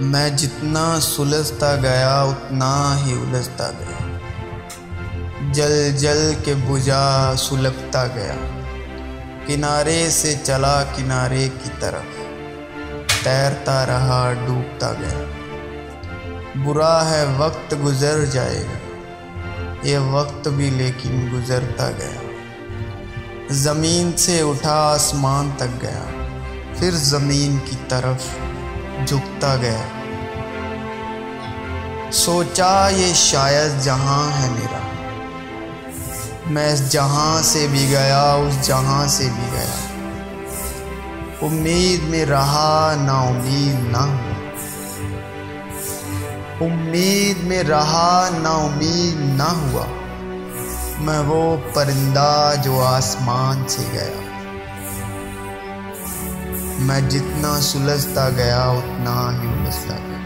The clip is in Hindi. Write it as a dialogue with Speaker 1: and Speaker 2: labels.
Speaker 1: मैं जितना सुलझता गया, उतना ही उलझता गया। जल जल के बुझा सुलगता गया। किनारे से चला किनारे की तरफ़। तैरता रहा, डूबता गया। बुरा है वक्त गुजर जाएगा। ये वक्त भी लेकिन गुजरता गया। ज़मीन से उठा, आसमान तक गया। फिर ज़मीन की तरफ़ झुकता गया। सोचा ये शायद जहाँ है मेरा। मैं इस जहाँ से भी गया, उस जहाँ से भी गया। उम्मीद में रहा, ना उम्मीद, ना हुआ। उम्मीद में रहा, ना उम्मीद, ना हुआ। मैं वो परिंदा जो आसमान से गया। मैं जितना सुलझता गया उतना ही उलझता गया।